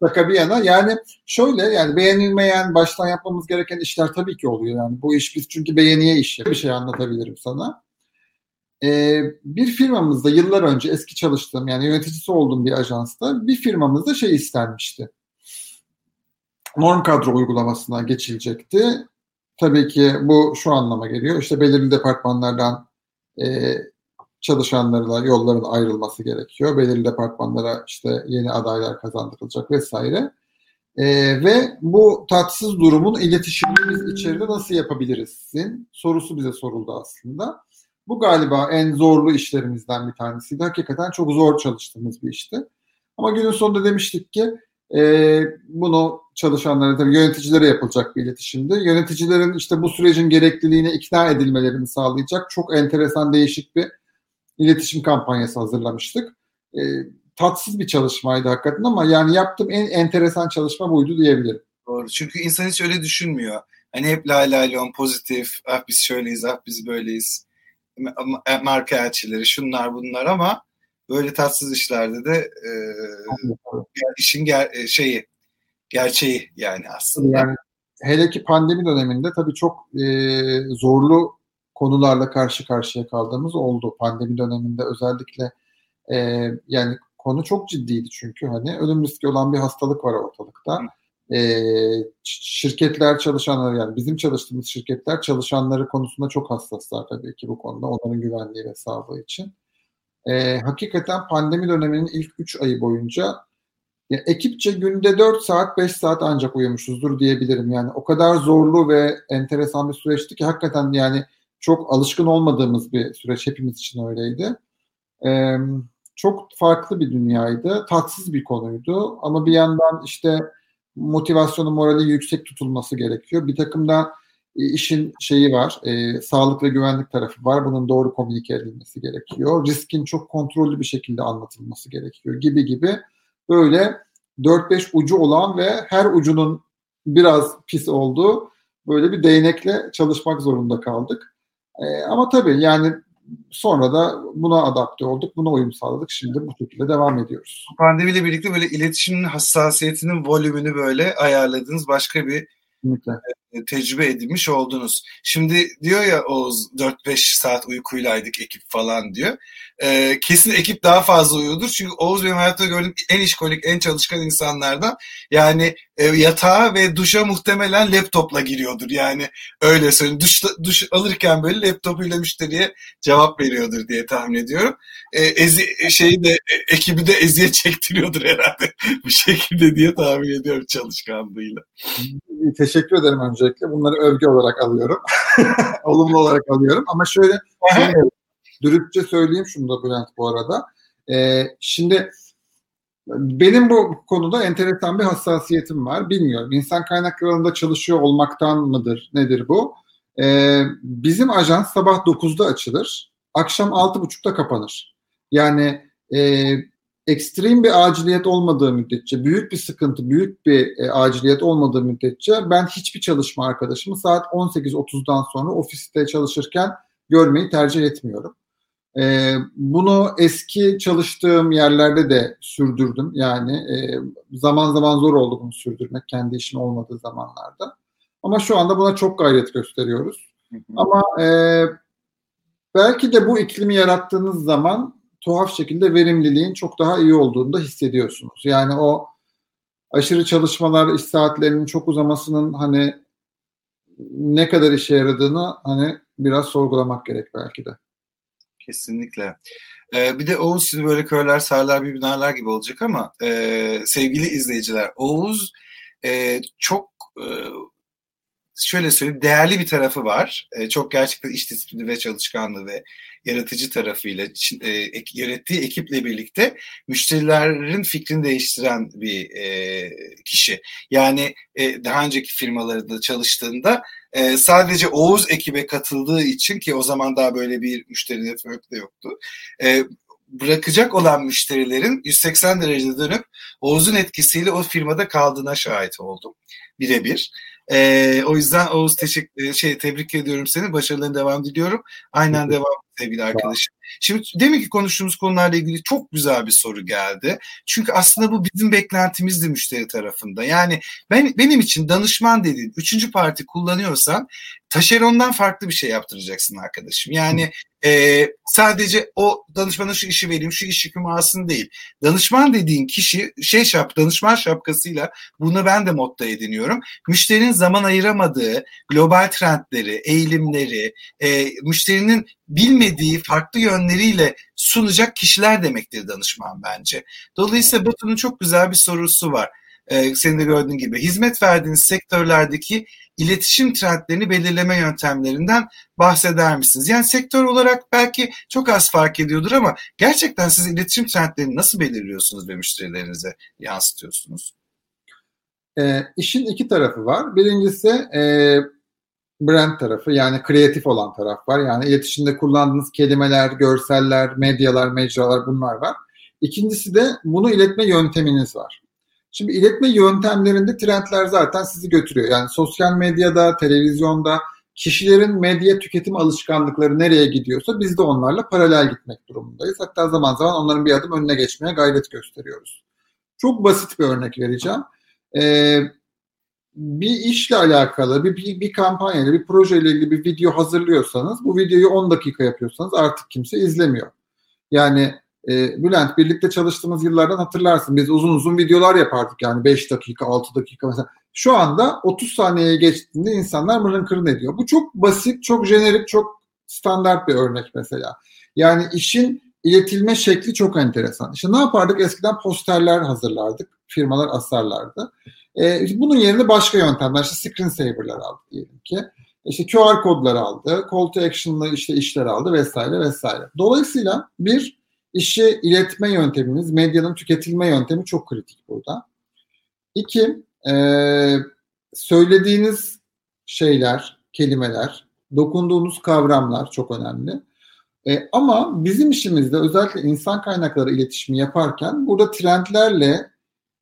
Şaka bir yana yani şöyle yani beğenilmeyen baştan yapmamız gereken işler tabii ki oluyor yani bu iş biz çünkü beğeniye iş bir şey anlatabilirim sana. Ee, bir firmamızda yıllar önce eski çalıştığım yani yöneticisi olduğum bir ajansta bir firmamızda şey istenmişti. Norm kadro uygulamasına geçilecekti. Tabii ki bu şu anlama geliyor. İşte belirli departmanlardan e, çalışanlarla yolların ayrılması gerekiyor. Belirli departmanlara işte yeni adaylar kazandırılacak vesaire. E, ve bu tatsız durumun iletişimini biz içeride nasıl yapabilirizsin sorusu bize soruldu aslında. Bu galiba en zorlu işlerimizden bir tanesiydi. Hakikaten çok zor çalıştığımız bir işti. Ama günün sonunda demiştik ki E, bunu çalışanlara tabii yöneticilere yapılacak bir iletişimdi. Yöneticilerin işte bu sürecin gerekliliğine ikna edilmelerini sağlayacak çok enteresan değişik bir iletişim kampanyası hazırlamıştık. E, tatsız bir çalışmaydı hakikaten ama yani yaptığım en enteresan çalışma buydu diyebilirim. Doğru. Çünkü insan hiç öyle düşünmüyor. Hani hep lay lay lon pozitif, ah biz şöyleyiz, ah biz böyleyiz. Marka elçileri, şunlar bunlar ama böyle tatsız işlerde de e, işin ger e, şeyi gerçeği yani aslında. Yani hele ki pandemi döneminde tabii çok e, zorlu konularla karşı karşıya kaldığımız oldu. Pandemi döneminde özellikle e, yani konu çok ciddiydi çünkü hani ölüm riski olan bir hastalık var ortalıkta. E, şirketler çalışanları yani bizim çalıştığımız şirketler çalışanları konusunda çok hassaslar tabii ki bu konuda onların güvenliği ve sağlığı için. E, hakikaten pandemi döneminin ilk 3 ayı boyunca ya ekipçe günde 4 saat 5 saat ancak uyumuşuzdur diyebilirim. Yani o kadar zorlu ve enteresan bir süreçti ki hakikaten yani çok alışkın olmadığımız bir süreç hepimiz için öyleydi. Ee, çok farklı bir dünyaydı. Tatsız bir konuydu ama bir yandan işte motivasyonu, morali yüksek tutulması gerekiyor. Bir takım da e, işin şeyi var, e, sağlık ve güvenlik tarafı var. Bunun doğru komünike edilmesi gerekiyor. Riskin çok kontrollü bir şekilde anlatılması gerekiyor gibi gibi böyle 4-5 ucu olan ve her ucunun biraz pis olduğu böyle bir değnekle çalışmak zorunda kaldık. E, ama tabii yani sonra da buna adapte olduk, buna uyum sağladık. Şimdi bu şekilde devam ediyoruz. Pandemiyle birlikte böyle iletişimin hassasiyetinin volümünü böyle ayarladığınız başka bir Kesinlikle. E, tecrübe edinmiş oldunuz. Şimdi diyor ya Oğuz 4-5 saat uykuylaydık ekip falan diyor. Ee, kesin ekip daha fazla uyuyordur. Çünkü Oğuz benim hayatta gördüğüm en işkolik, en çalışkan insanlardan. Yani e, yatağa ve duşa muhtemelen laptopla giriyordur. Yani öyle söyleyeyim. Duş, duş alırken böyle laptopuyla müşteriye cevap veriyordur diye tahmin ediyorum. E, ezi, şeyi de e, ekibi de eziyet çektiriyordur herhalde bu şekilde diye tahmin ediyorum çalışkanlığıyla. Teşekkür ederim öncelikle. Bunları övgü olarak alıyorum. Olumlu olarak alıyorum. Ama şöyle, şöyle dürüstçe söyleyeyim şunu da Bülent bu arada. Ee, şimdi benim bu konuda enteresan bir hassasiyetim var. Bilmiyorum. İnsan kaynaklarında çalışıyor olmaktan mıdır? Nedir bu? Ee, bizim ajans sabah 9'da açılır. Akşam 6.30'da kapanır. Yani e, ekstrem bir aciliyet olmadığı müddetçe, büyük bir sıkıntı, büyük bir e, aciliyet olmadığı müddetçe ben hiçbir çalışma arkadaşımı saat 18.30'dan sonra ofiste çalışırken görmeyi tercih etmiyorum. E, bunu eski çalıştığım yerlerde de sürdürdüm. Yani e, zaman zaman zor oldu bunu sürdürmek kendi işin olmadığı zamanlarda. Ama şu anda buna çok gayret gösteriyoruz. Hı hı. Ama e, belki de bu iklimi yarattığınız zaman tuhaf şekilde verimliliğin çok daha iyi olduğunu da hissediyorsunuz. Yani o aşırı çalışmalar, iş saatlerinin çok uzamasının hani ne kadar işe yaradığını hani biraz sorgulamak gerek belki de. Kesinlikle. Ee, bir de Oğuz sizi böyle körler, sarlar, bir binalar gibi olacak ama e, sevgili izleyiciler Oğuz e, çok e, şöyle söyleyeyim değerli bir tarafı var. E, çok gerçekten iş disiplini ve çalışkanlığı ve yaratıcı tarafıyla e, yarattığı ekiple birlikte müşterilerin fikrini değiştiren bir e, kişi. Yani e, daha önceki firmalarında çalıştığında e, sadece Oğuz ekibe katıldığı için ki o zaman daha böyle bir müşteri network de yoktu. E, bırakacak olan müşterilerin 180 derecede dönüp Oğuz'un etkisiyle o firmada kaldığına şahit oldum. Birebir. E, o yüzden Oğuz teşekkür, şey tebrik ediyorum seni. Başarılarına devam diliyorum. Aynen devam sevgili arkadaşım. Şimdi demin ki konuştuğumuz konularla ilgili çok güzel bir soru geldi. Çünkü aslında bu bizim beklentimizdi müşteri tarafında. Yani ben benim için danışman dediğin üçüncü parti kullanıyorsan taşerondan farklı bir şey yaptıracaksın arkadaşım. Yani e, sadece o danışmana şu işi vereyim, şu iş yükümü alsın değil. Danışman dediğin kişi şey şap, danışman şapkasıyla bunu ben de modda ediniyorum. Müşterinin zaman ayıramadığı global trendleri, eğilimleri, e, müşterinin bilmediği farklı yönleriyle sunacak kişiler demektir danışman bence. Dolayısıyla Batu'nun çok güzel bir sorusu var. Ee, senin de gördüğün gibi hizmet verdiğiniz sektörlerdeki iletişim trendlerini belirleme yöntemlerinden bahseder misiniz? Yani sektör olarak belki çok az fark ediyordur ama gerçekten siz iletişim trendlerini nasıl belirliyorsunuz ve müşterilerinize yansıtıyorsunuz? e, işin iki tarafı var. Birincisi e, brand tarafı yani kreatif olan taraf var. Yani iletişimde kullandığınız kelimeler, görseller, medyalar, mecralar bunlar var. İkincisi de bunu iletme yönteminiz var. Şimdi iletme yöntemlerinde trendler zaten sizi götürüyor. Yani sosyal medyada, televizyonda kişilerin medya tüketim alışkanlıkları nereye gidiyorsa biz de onlarla paralel gitmek durumundayız. Hatta zaman zaman onların bir adım önüne geçmeye gayret gösteriyoruz. Çok basit bir örnek vereceğim. Ee, bir işle alakalı, bir, bir, bir kampanyayla, bir projeyle ilgili bir video hazırlıyorsanız, bu videoyu 10 dakika yapıyorsanız artık kimse izlemiyor. Yani e, Bülent birlikte çalıştığımız yıllardan hatırlarsın. Biz uzun uzun videolar yapardık yani 5 dakika, 6 dakika mesela. Şu anda 30 saniyeye geçtiğinde insanlar mırın kırın ediyor. Bu çok basit, çok jenerik, çok standart bir örnek mesela. Yani işin iletilme şekli çok enteresan. İşte ne yapardık? Eskiden posterler hazırlardık. Firmalar asarlardı. E, bunun yerine başka yöntemler, işte screensaver'lar aldı diyelim ki. İşte QR kodları aldı, call to action'lı işte işler aldı vesaire vesaire. Dolayısıyla bir işi iletme yöntemimiz, medyanın tüketilme yöntemi çok kritik burada. İki, e, söylediğiniz şeyler, kelimeler, dokunduğunuz kavramlar çok önemli. E, ama bizim işimizde özellikle insan kaynakları iletişimi yaparken burada trendlerle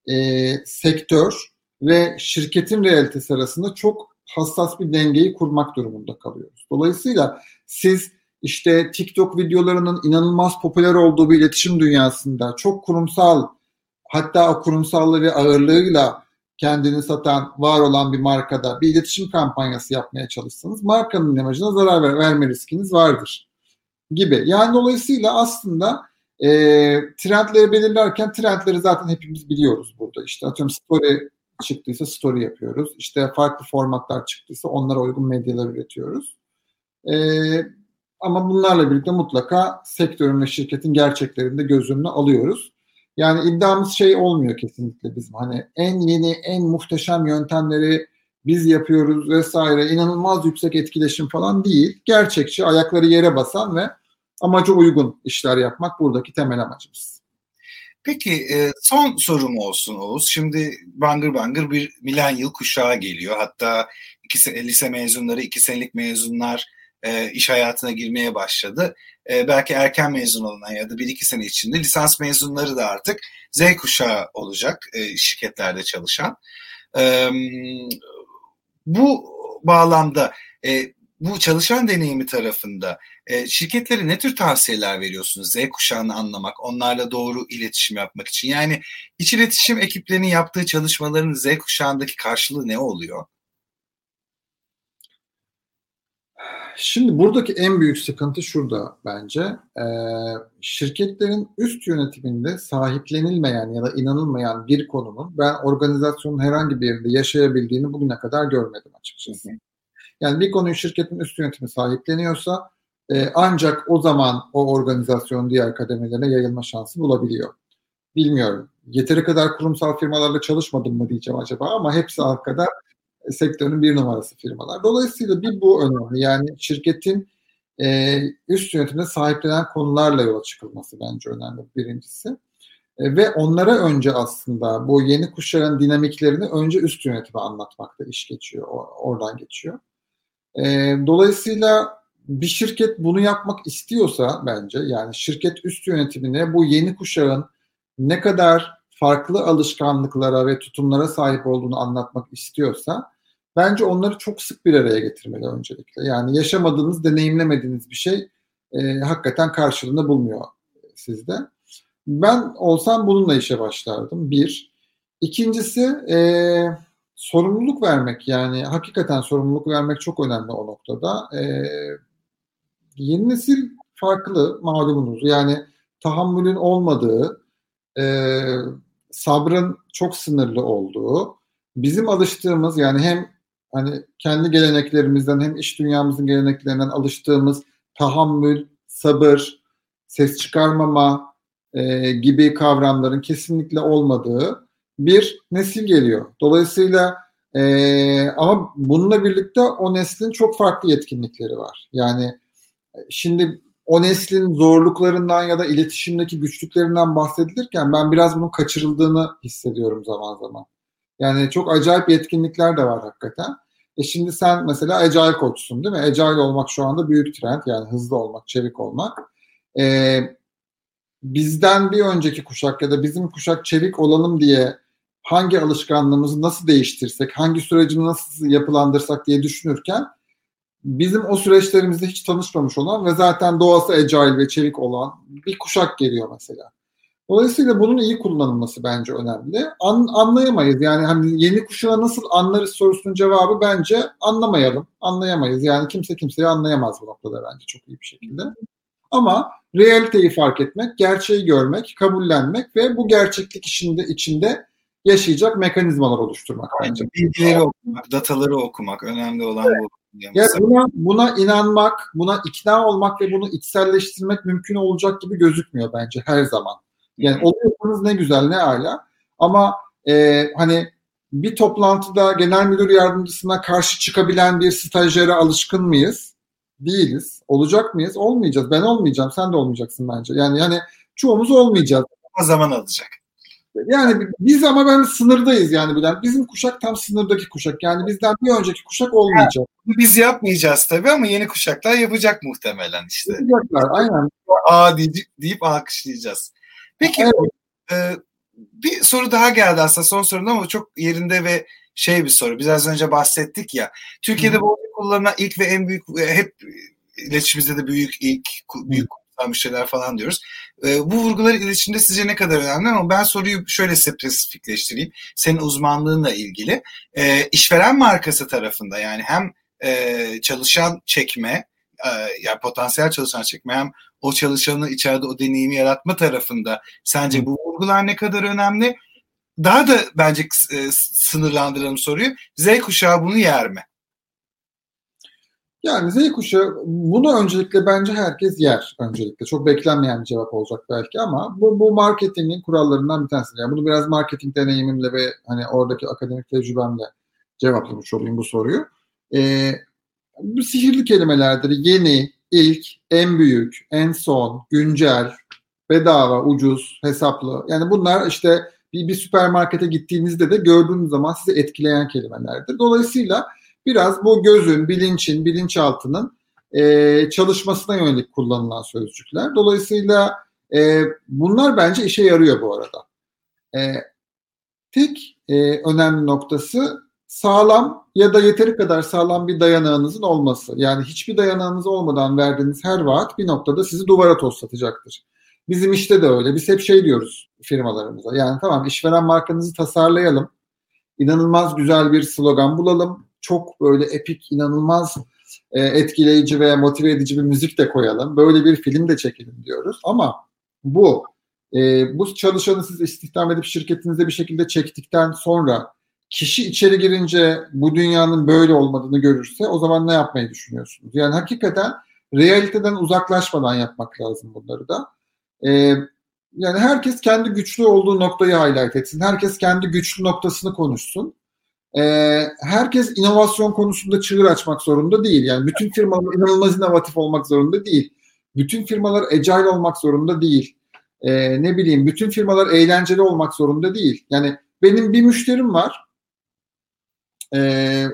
e, sektör ve şirketin realitesi arasında çok hassas bir dengeyi kurmak durumunda kalıyoruz. Dolayısıyla siz işte TikTok videolarının inanılmaz popüler olduğu bir iletişim dünyasında çok kurumsal hatta o kurumsallığı ağırlığıyla kendini satan, var olan bir markada bir iletişim kampanyası yapmaya çalışsanız markanın imajına zarar ver, verme riskiniz vardır gibi. Yani dolayısıyla aslında e, trendleri belirlerken trendleri zaten hepimiz biliyoruz burada. İşte atıyorum story çıktıysa story yapıyoruz. İşte farklı formatlar çıktıysa onlara uygun medyalar üretiyoruz. E, ama bunlarla birlikte mutlaka sektörün ve şirketin gerçeklerini de göz önüne alıyoruz. Yani iddiamız şey olmuyor kesinlikle bizim. Hani en yeni, en muhteşem yöntemleri biz yapıyoruz vesaire. inanılmaz yüksek etkileşim falan değil. Gerçekçi, ayakları yere basan ve amaca uygun işler yapmak buradaki temel amacımız. Peki e, son sorum olsun Oğuz. Şimdi bangır bangır bir milenyıl kuşağı geliyor. Hatta iki, lise mezunları, iki senelik mezunlar e, iş hayatına girmeye başladı. E, belki erken mezun olunan ya da bir iki sene içinde lisans mezunları da artık Z kuşağı olacak e, şirketlerde çalışan. E, bu bağlamda bu çalışan deneyimi tarafında şirketlere ne tür tavsiyeler veriyorsunuz Z kuşağını anlamak, onlarla doğru iletişim yapmak için? Yani iç iletişim ekiplerinin yaptığı çalışmaların Z kuşağındaki karşılığı ne oluyor? Şimdi buradaki en büyük sıkıntı şurada bence. E, şirketlerin üst yönetiminde sahiplenilmeyen ya da inanılmayan bir konunun ben organizasyonun herhangi bir yerinde yaşayabildiğini bugüne kadar görmedim açıkçası. Yani bir konuyu şirketin üst yönetimi sahipleniyorsa e, ancak o zaman o organizasyonun diğer kademelerine yayılma şansı bulabiliyor. Bilmiyorum. Yeteri kadar kurumsal firmalarla çalışmadım mı diyeceğim acaba ama hepsi arkada sektörün bir numarası firmalar. Dolayısıyla bir bu önemli. Yani şirketin e, üst yönetimde sahiplenen konularla yola çıkılması bence önemli birincisi. E, ve onlara önce aslında bu yeni kuşağın dinamiklerini önce üst yönetime anlatmakta iş geçiyor. Oradan geçiyor. E, dolayısıyla bir şirket bunu yapmak istiyorsa bence yani şirket üst yönetimine bu yeni kuşağın ne kadar farklı alışkanlıklara ve tutumlara sahip olduğunu anlatmak istiyorsa bence onları çok sık bir araya getirmeli öncelikle. Yani yaşamadığınız, deneyimlemediğiniz bir şey e, hakikaten karşılığında bulmuyor sizde. Ben olsam bununla işe başlardım. Bir. İkincisi e, sorumluluk vermek yani hakikaten sorumluluk vermek çok önemli o noktada. E, yeni nesil farklı malumunuz. Yani tahammülün olmadığı, e, sabrın çok sınırlı olduğu, bizim alıştığımız yani hem hani kendi geleneklerimizden hem iş dünyamızın geleneklerinden alıştığımız tahammül, sabır, ses çıkarmama e, gibi kavramların kesinlikle olmadığı bir nesil geliyor. Dolayısıyla e, ama bununla birlikte o neslin çok farklı yetkinlikleri var. Yani e, şimdi o neslin zorluklarından ya da iletişimdeki güçlüklerinden bahsedilirken ben biraz bunun kaçırıldığını hissediyorum zaman zaman. Yani çok acayip yetkinlikler de var hakikaten. E şimdi sen mesela agile koçsun değil mi? Agile olmak şu anda büyük trend. Yani hızlı olmak, çevik olmak. E, bizden bir önceki kuşak ya da bizim kuşak çevik olalım diye hangi alışkanlığımızı nasıl değiştirsek, hangi sürecini nasıl yapılandırsak diye düşünürken bizim o süreçlerimizde hiç tanışmamış olan ve zaten doğası agile ve çevik olan bir kuşak geliyor mesela. Dolayısıyla bunun iyi kullanılması bence önemli. An, anlayamayız. Yani hani yeni kuşağı nasıl anlarız sorusunun cevabı bence anlamayalım. Anlayamayız. Yani kimse kimseyi anlayamaz bu noktada bence çok iyi bir şekilde. Ama realiteyi fark etmek, gerçeği görmek, kabullenmek ve bu gerçeklik içinde içinde yaşayacak mekanizmalar oluşturmak bence. Bilgileri okumak, dataları okumak önemli olan evet. bu. Ya buna, buna inanmak, buna ikna olmak ve bunu içselleştirmek mümkün olacak gibi gözükmüyor bence her zaman. Yani oluyorsanız ne güzel ne hala. Ama e, hani bir toplantıda genel müdür yardımcısına karşı çıkabilen bir stajyere alışkın mıyız? Değiliz. Olacak mıyız? Olmayacağız. Ben olmayacağım. Sen de olmayacaksın bence. Yani yani çoğumuz olmayacağız. Ama zaman alacak. Yani biz ama ben sınırdayız yani bilen. Bizim kuşak tam sınırdaki kuşak. Yani bizden bir önceki kuşak olmayacak. Yani, biz yapmayacağız tabii ama yeni kuşaklar yapacak muhtemelen işte. Yapacaklar aynen. Aa deyip, deyip alkışlayacağız. Peki evet. e, bir soru daha geldi aslında son sorun ama çok yerinde ve şey bir soru. Biraz önce bahsettik ya. Türkiye'de bu kullanılan ilk ve en büyük e, hep iletişimimizde de büyük ilk büyük müşteriler falan diyoruz. E, bu vurgular iletişimde sizce ne kadar önemli ama ben soruyu şöyle spesifikleştireyim. Senin uzmanlığınla ilgili. E, işveren markası tarafında yani hem e, çalışan çekme e, yani potansiyel çalışan çekme hem o çalışanı içeride o deneyimi yaratma tarafında sence bu vurgular ne kadar önemli? Daha da bence e, sınırlandıralım soruyu. Z kuşağı bunu yer mi? Yani Z kuşağı bunu öncelikle bence herkes yer öncelikle. Çok beklenmeyen bir cevap olacak belki ama bu, bu marketingin kurallarından bir tanesi. Yani bunu biraz marketing deneyimimle ve hani oradaki akademik tecrübemle cevaplamış olayım bu soruyu. Ee, bu sihirli kelimelerdir. Yeni, ilk, en büyük, en son, güncel, bedava, ucuz, hesaplı. Yani bunlar işte bir, bir süpermarkete gittiğinizde de gördüğünüz zaman sizi etkileyen kelimelerdir. Dolayısıyla biraz bu gözün, bilinçin, bilinçaltının e, çalışmasına yönelik kullanılan sözcükler. Dolayısıyla e, bunlar bence işe yarıyor bu arada. E, tek e, önemli noktası sağlam ya da yeteri kadar sağlam bir dayanağınızın olması. Yani hiçbir dayanağınız olmadan verdiğiniz her vaat bir noktada sizi duvara toslatacaktır. Bizim işte de öyle. Biz hep şey diyoruz firmalarımıza. Yani tamam işveren markanızı tasarlayalım. İnanılmaz güzel bir slogan bulalım. Çok böyle epik, inanılmaz e, etkileyici veya motive edici bir müzik de koyalım. Böyle bir film de çekelim diyoruz. Ama bu e, bu çalışanı siz istihdam edip şirketinizde bir şekilde çektikten sonra kişi içeri girince bu dünyanın böyle olmadığını görürse o zaman ne yapmayı düşünüyorsunuz? Yani hakikaten realiteden uzaklaşmadan yapmak lazım bunları da. Ee, yani herkes kendi güçlü olduğu noktayı highlight etsin. Herkes kendi güçlü noktasını konuşsun. Ee, herkes inovasyon konusunda çığır açmak zorunda değil. Yani bütün firmalar inanılmaz inovatif olmak zorunda değil. Bütün firmalar agile olmak zorunda değil. Ee, ne bileyim bütün firmalar eğlenceli olmak zorunda değil. Yani benim bir müşterim var e,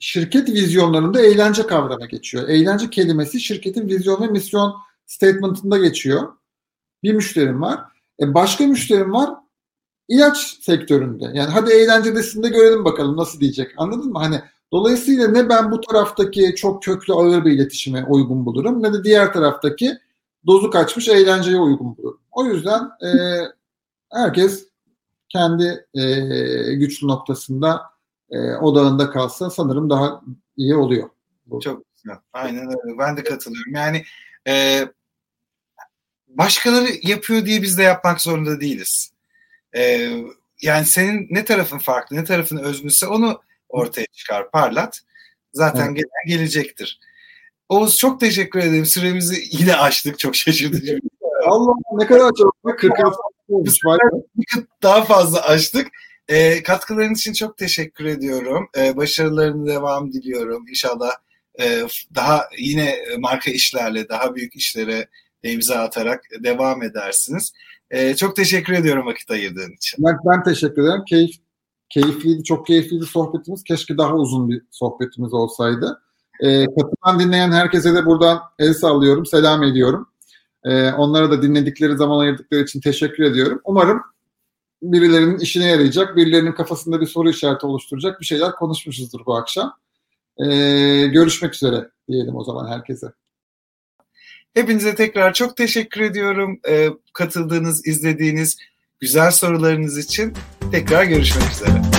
şirket vizyonlarında eğlence kavramı geçiyor. Eğlence kelimesi şirketin vizyon ve misyon statement'ında geçiyor. Bir müşterim var. E, başka müşterim var ilaç sektöründe. Yani hadi eğlencedesin de görelim bakalım nasıl diyecek. Anladın mı? Hani dolayısıyla ne ben bu taraftaki çok köklü ağır bir iletişime uygun bulurum ne de diğer taraftaki dozu kaçmış eğlenceye uygun bulurum. O yüzden e, herkes kendi e, güçlü noktasında e, odağında kalsa sanırım daha iyi oluyor. Çok güzel. Aynen öyle. Ben de katılıyorum. Yani e, başkaları yapıyor diye biz de yapmak zorunda değiliz. E, yani senin ne tarafın farklı, ne tarafın özgünse onu ortaya çıkar, parlat. Zaten evet. gelen gelecektir. Oğuz çok teşekkür ederim. Süremizi yine açtık. Çok şaşırtıcı. Allah ne kadar çok. 40 olmuş. Daha fazla açtık. E, katkıların için çok teşekkür ediyorum. E, başarılarını devam diliyorum. İnşallah e, daha yine marka işlerle, daha büyük işlere imza atarak devam edersiniz. E, çok teşekkür ediyorum vakit ayırdığın için. Ben, ben teşekkür ederim. Keyif keyifliydi, çok keyifliydi sohbetimiz. Keşke daha uzun bir sohbetimiz olsaydı. E, katılan dinleyen herkese de buradan el sallıyorum, selam ediyorum. E, onlara da dinledikleri zaman ayırdıkları için teşekkür ediyorum. Umarım birilerinin işine yarayacak, birilerinin kafasında bir soru işareti oluşturacak bir şeyler konuşmuşuzdur bu akşam. E, görüşmek üzere diyelim o zaman herkese. Hepinize tekrar çok teşekkür ediyorum. E, katıldığınız, izlediğiniz güzel sorularınız için tekrar görüşmek üzere.